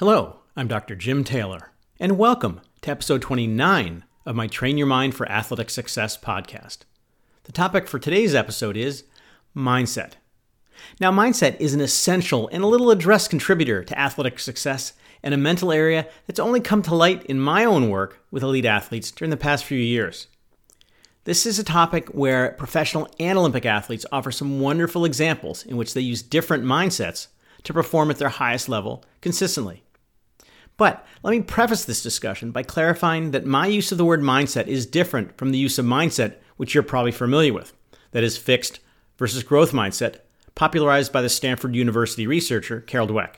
Hello, I'm Dr. Jim Taylor, and welcome to episode 29 of my Train Your Mind for Athletic Success podcast. The topic for today's episode is mindset. Now, mindset is an essential and a little addressed contributor to athletic success and a mental area that's only come to light in my own work with elite athletes during the past few years. This is a topic where professional and Olympic athletes offer some wonderful examples in which they use different mindsets to perform at their highest level consistently. But let me preface this discussion by clarifying that my use of the word mindset is different from the use of mindset, which you're probably familiar with. That is fixed versus growth mindset, popularized by the Stanford University researcher Carol Dweck.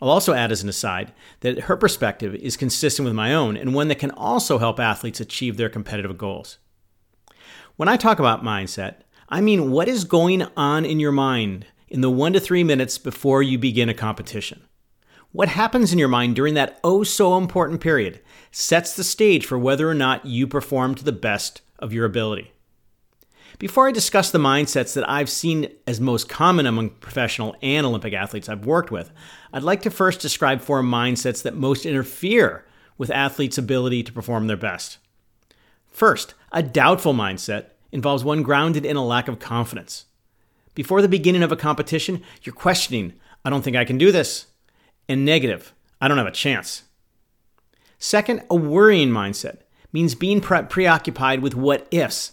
I'll also add as an aside that her perspective is consistent with my own and one that can also help athletes achieve their competitive goals. When I talk about mindset, I mean what is going on in your mind in the one to three minutes before you begin a competition. What happens in your mind during that oh so important period sets the stage for whether or not you perform to the best of your ability. Before I discuss the mindsets that I've seen as most common among professional and Olympic athletes I've worked with, I'd like to first describe four mindsets that most interfere with athletes' ability to perform their best. First, a doubtful mindset involves one grounded in a lack of confidence. Before the beginning of a competition, you're questioning, I don't think I can do this. And negative, I don't have a chance. Second, a worrying mindset means being pre- preoccupied with what ifs,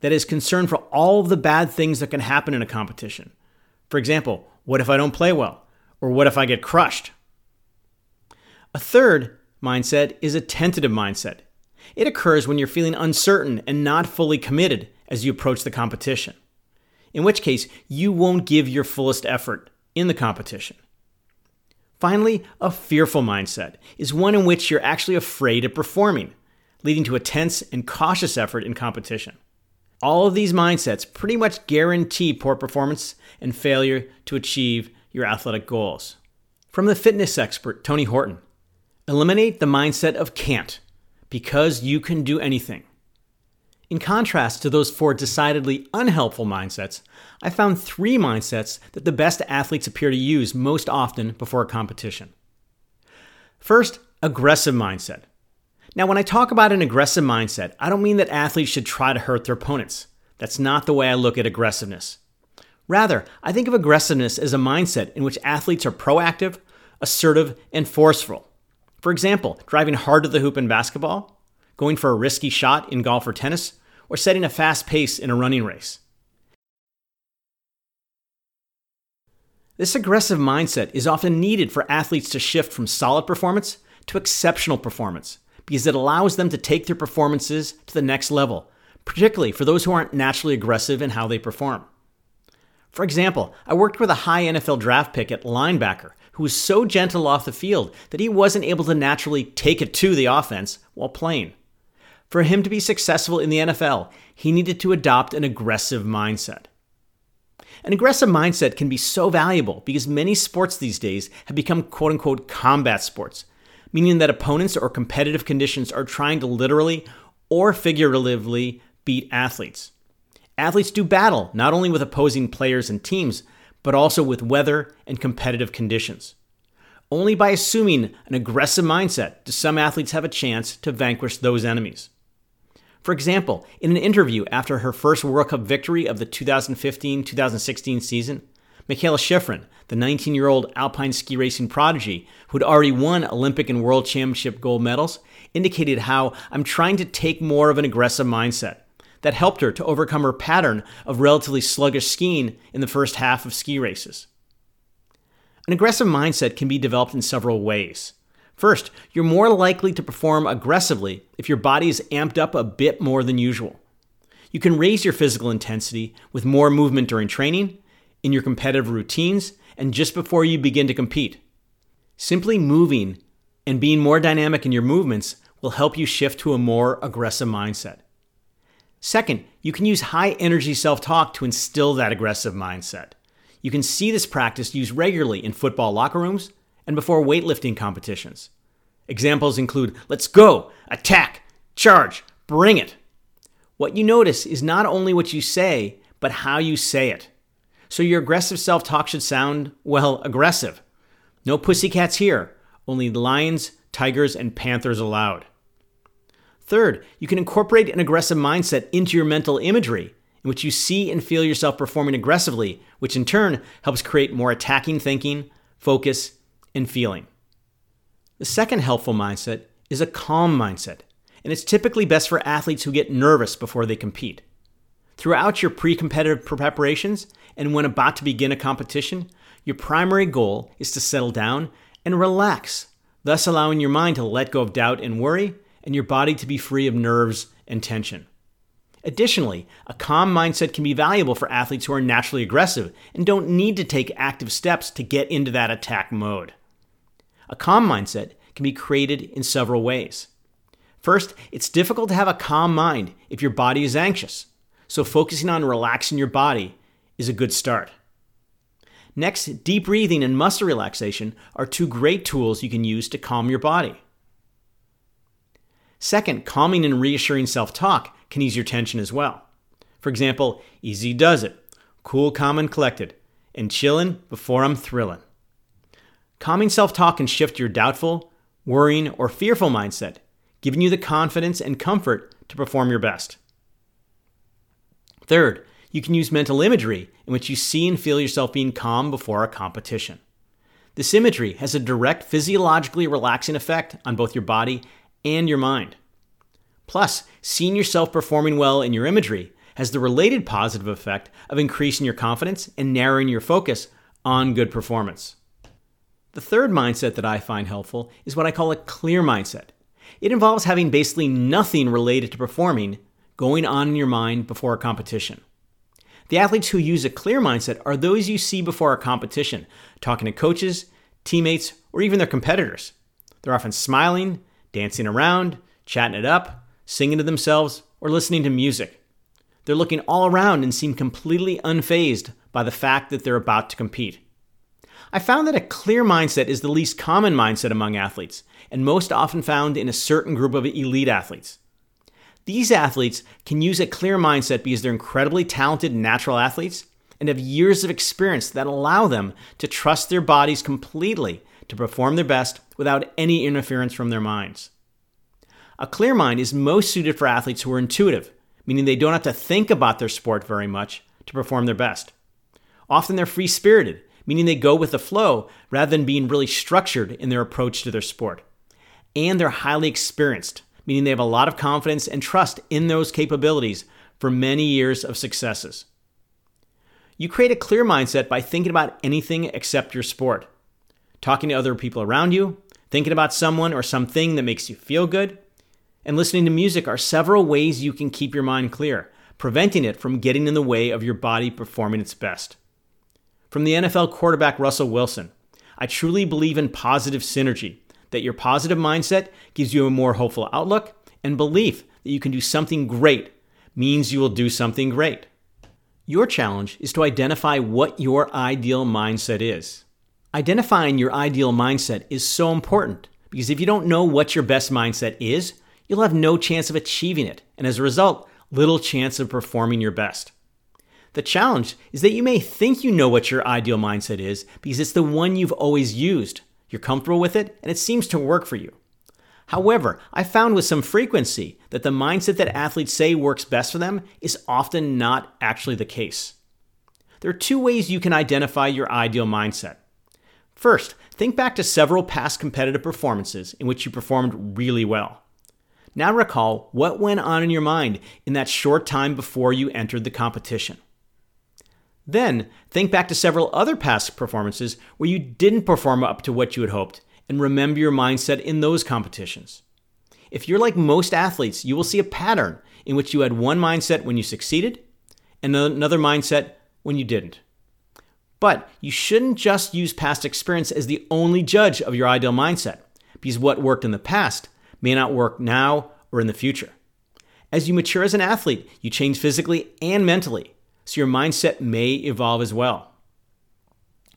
that is, concern for all of the bad things that can happen in a competition. For example, what if I don't play well? Or what if I get crushed? A third mindset is a tentative mindset. It occurs when you're feeling uncertain and not fully committed as you approach the competition in which case you won't give your fullest effort in the competition. Finally, a fearful mindset is one in which you're actually afraid of performing, leading to a tense and cautious effort in competition. All of these mindsets pretty much guarantee poor performance and failure to achieve your athletic goals. From the fitness expert Tony Horton, eliminate the mindset of can't because you can do anything. In contrast to those four decidedly unhelpful mindsets, I found three mindsets that the best athletes appear to use most often before a competition. First, aggressive mindset. Now, when I talk about an aggressive mindset, I don't mean that athletes should try to hurt their opponents. That's not the way I look at aggressiveness. Rather, I think of aggressiveness as a mindset in which athletes are proactive, assertive, and forceful. For example, driving hard to the hoop in basketball, going for a risky shot in golf or tennis, or setting a fast pace in a running race. This aggressive mindset is often needed for athletes to shift from solid performance to exceptional performance because it allows them to take their performances to the next level, particularly for those who aren't naturally aggressive in how they perform. For example, I worked with a high NFL draft pick at linebacker who was so gentle off the field that he wasn't able to naturally take it to the offense while playing. For him to be successful in the NFL, he needed to adopt an aggressive mindset. An aggressive mindset can be so valuable because many sports these days have become quote unquote combat sports, meaning that opponents or competitive conditions are trying to literally or figuratively beat athletes. Athletes do battle not only with opposing players and teams, but also with weather and competitive conditions. Only by assuming an aggressive mindset do some athletes have a chance to vanquish those enemies. For example, in an interview after her first World Cup victory of the 2015 2016 season, Mikaela Shiffrin, the 19 year old alpine ski racing prodigy who had already won Olympic and World Championship gold medals, indicated how I'm trying to take more of an aggressive mindset. That helped her to overcome her pattern of relatively sluggish skiing in the first half of ski races. An aggressive mindset can be developed in several ways. First, you're more likely to perform aggressively if your body is amped up a bit more than usual. You can raise your physical intensity with more movement during training, in your competitive routines, and just before you begin to compete. Simply moving and being more dynamic in your movements will help you shift to a more aggressive mindset. Second, you can use high energy self talk to instill that aggressive mindset. You can see this practice used regularly in football locker rooms, and before weightlifting competitions. Examples include let's go, attack, charge, bring it. What you notice is not only what you say, but how you say it. So your aggressive self talk should sound, well, aggressive. No pussycats here. only lions, tigers, and panthers allowed. Third, you can incorporate an aggressive mindset into your mental imagery, in which you see and feel yourself performing aggressively, which in turn helps create more attacking thinking, focus, and feeling. The second helpful mindset is a calm mindset, and it's typically best for athletes who get nervous before they compete. Throughout your pre competitive preparations and when about to begin a competition, your primary goal is to settle down and relax, thus allowing your mind to let go of doubt and worry and your body to be free of nerves and tension. Additionally, a calm mindset can be valuable for athletes who are naturally aggressive and don't need to take active steps to get into that attack mode. A calm mindset can be created in several ways. First, it's difficult to have a calm mind if your body is anxious, so focusing on relaxing your body is a good start. Next, deep breathing and muscle relaxation are two great tools you can use to calm your body. Second, calming and reassuring self talk can ease your tension as well. For example, easy does it, cool, calm, and collected, and chillin' before I'm thrillin'. Calming self talk can shift your doubtful, worrying, or fearful mindset, giving you the confidence and comfort to perform your best. Third, you can use mental imagery in which you see and feel yourself being calm before a competition. This imagery has a direct physiologically relaxing effect on both your body and your mind. Plus, seeing yourself performing well in your imagery has the related positive effect of increasing your confidence and narrowing your focus on good performance. The third mindset that I find helpful is what I call a clear mindset. It involves having basically nothing related to performing going on in your mind before a competition. The athletes who use a clear mindset are those you see before a competition, talking to coaches, teammates, or even their competitors. They're often smiling, dancing around, chatting it up, singing to themselves, or listening to music. They're looking all around and seem completely unfazed by the fact that they're about to compete. I found that a clear mindset is the least common mindset among athletes, and most often found in a certain group of elite athletes. These athletes can use a clear mindset because they're incredibly talented natural athletes and have years of experience that allow them to trust their bodies completely to perform their best without any interference from their minds. A clear mind is most suited for athletes who are intuitive, meaning they don't have to think about their sport very much to perform their best. Often they're free spirited, meaning they go with the flow rather than being really structured in their approach to their sport. And they're highly experienced, meaning they have a lot of confidence and trust in those capabilities for many years of successes. You create a clear mindset by thinking about anything except your sport talking to other people around you, thinking about someone or something that makes you feel good, and listening to music are several ways you can keep your mind clear, preventing it from getting in the way of your body performing its best. From the NFL quarterback Russell Wilson, I truly believe in positive synergy, that your positive mindset gives you a more hopeful outlook, and belief that you can do something great means you will do something great. Your challenge is to identify what your ideal mindset is. Identifying your ideal mindset is so important because if you don't know what your best mindset is, you'll have no chance of achieving it, and as a result, little chance of performing your best. The challenge is that you may think you know what your ideal mindset is because it's the one you've always used. You're comfortable with it, and it seems to work for you. However, I found with some frequency that the mindset that athletes say works best for them is often not actually the case. There are two ways you can identify your ideal mindset. First, think back to several past competitive performances in which you performed really well. Now recall what went on in your mind in that short time before you entered the competition. Then, think back to several other past performances where you didn't perform up to what you had hoped and remember your mindset in those competitions. If you're like most athletes, you will see a pattern in which you had one mindset when you succeeded and another mindset when you didn't. But you shouldn't just use past experience as the only judge of your ideal mindset, because what worked in the past may not work now or in the future. As you mature as an athlete, you change physically and mentally, so your mindset may evolve as well.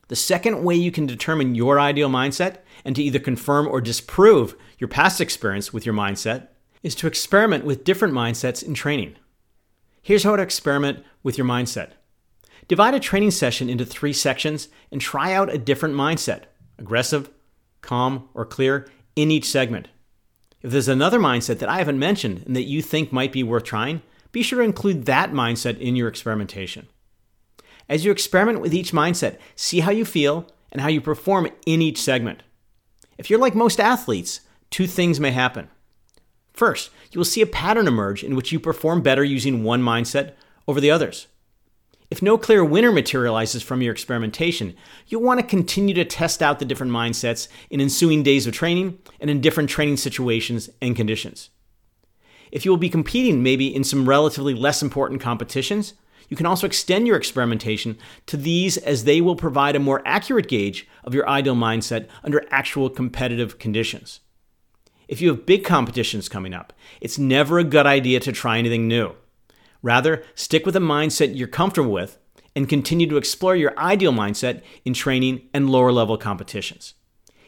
The second way you can determine your ideal mindset and to either confirm or disprove your past experience with your mindset is to experiment with different mindsets in training. Here's how to experiment with your mindset. Divide a training session into three sections and try out a different mindset aggressive, calm, or clear in each segment. If there's another mindset that I haven't mentioned and that you think might be worth trying, be sure to include that mindset in your experimentation. As you experiment with each mindset, see how you feel and how you perform in each segment. If you're like most athletes, two things may happen. First, you will see a pattern emerge in which you perform better using one mindset over the others. If no clear winner materializes from your experimentation, you'll want to continue to test out the different mindsets in ensuing days of training and in different training situations and conditions. If you will be competing maybe in some relatively less important competitions, you can also extend your experimentation to these as they will provide a more accurate gauge of your ideal mindset under actual competitive conditions. If you have big competitions coming up, it's never a good idea to try anything new. Rather, stick with a mindset you're comfortable with and continue to explore your ideal mindset in training and lower level competitions.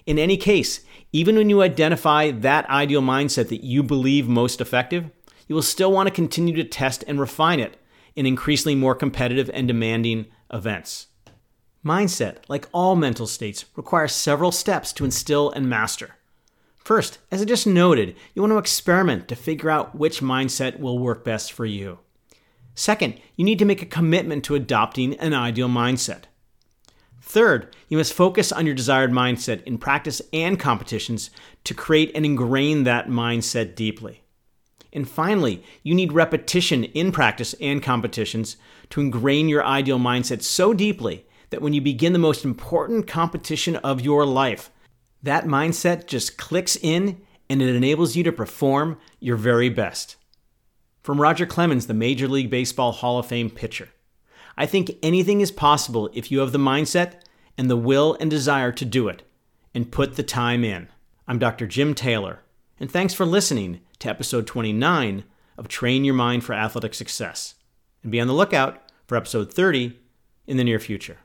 In any case, even when you identify that ideal mindset that you believe most effective, you will still want to continue to test and refine it in increasingly more competitive and demanding events. Mindset, like all mental states, requires several steps to instill and master. First, as I just noted, you want to experiment to figure out which mindset will work best for you. Second, you need to make a commitment to adopting an ideal mindset. Third, you must focus on your desired mindset in practice and competitions to create and ingrain that mindset deeply. And finally, you need repetition in practice and competitions to ingrain your ideal mindset so deeply that when you begin the most important competition of your life, that mindset just clicks in and it enables you to perform your very best. From Roger Clemens, the Major League Baseball Hall of Fame pitcher. I think anything is possible if you have the mindset and the will and desire to do it and put the time in. I'm Dr. Jim Taylor, and thanks for listening to episode 29 of Train Your Mind for Athletic Success. And be on the lookout for episode 30 in the near future.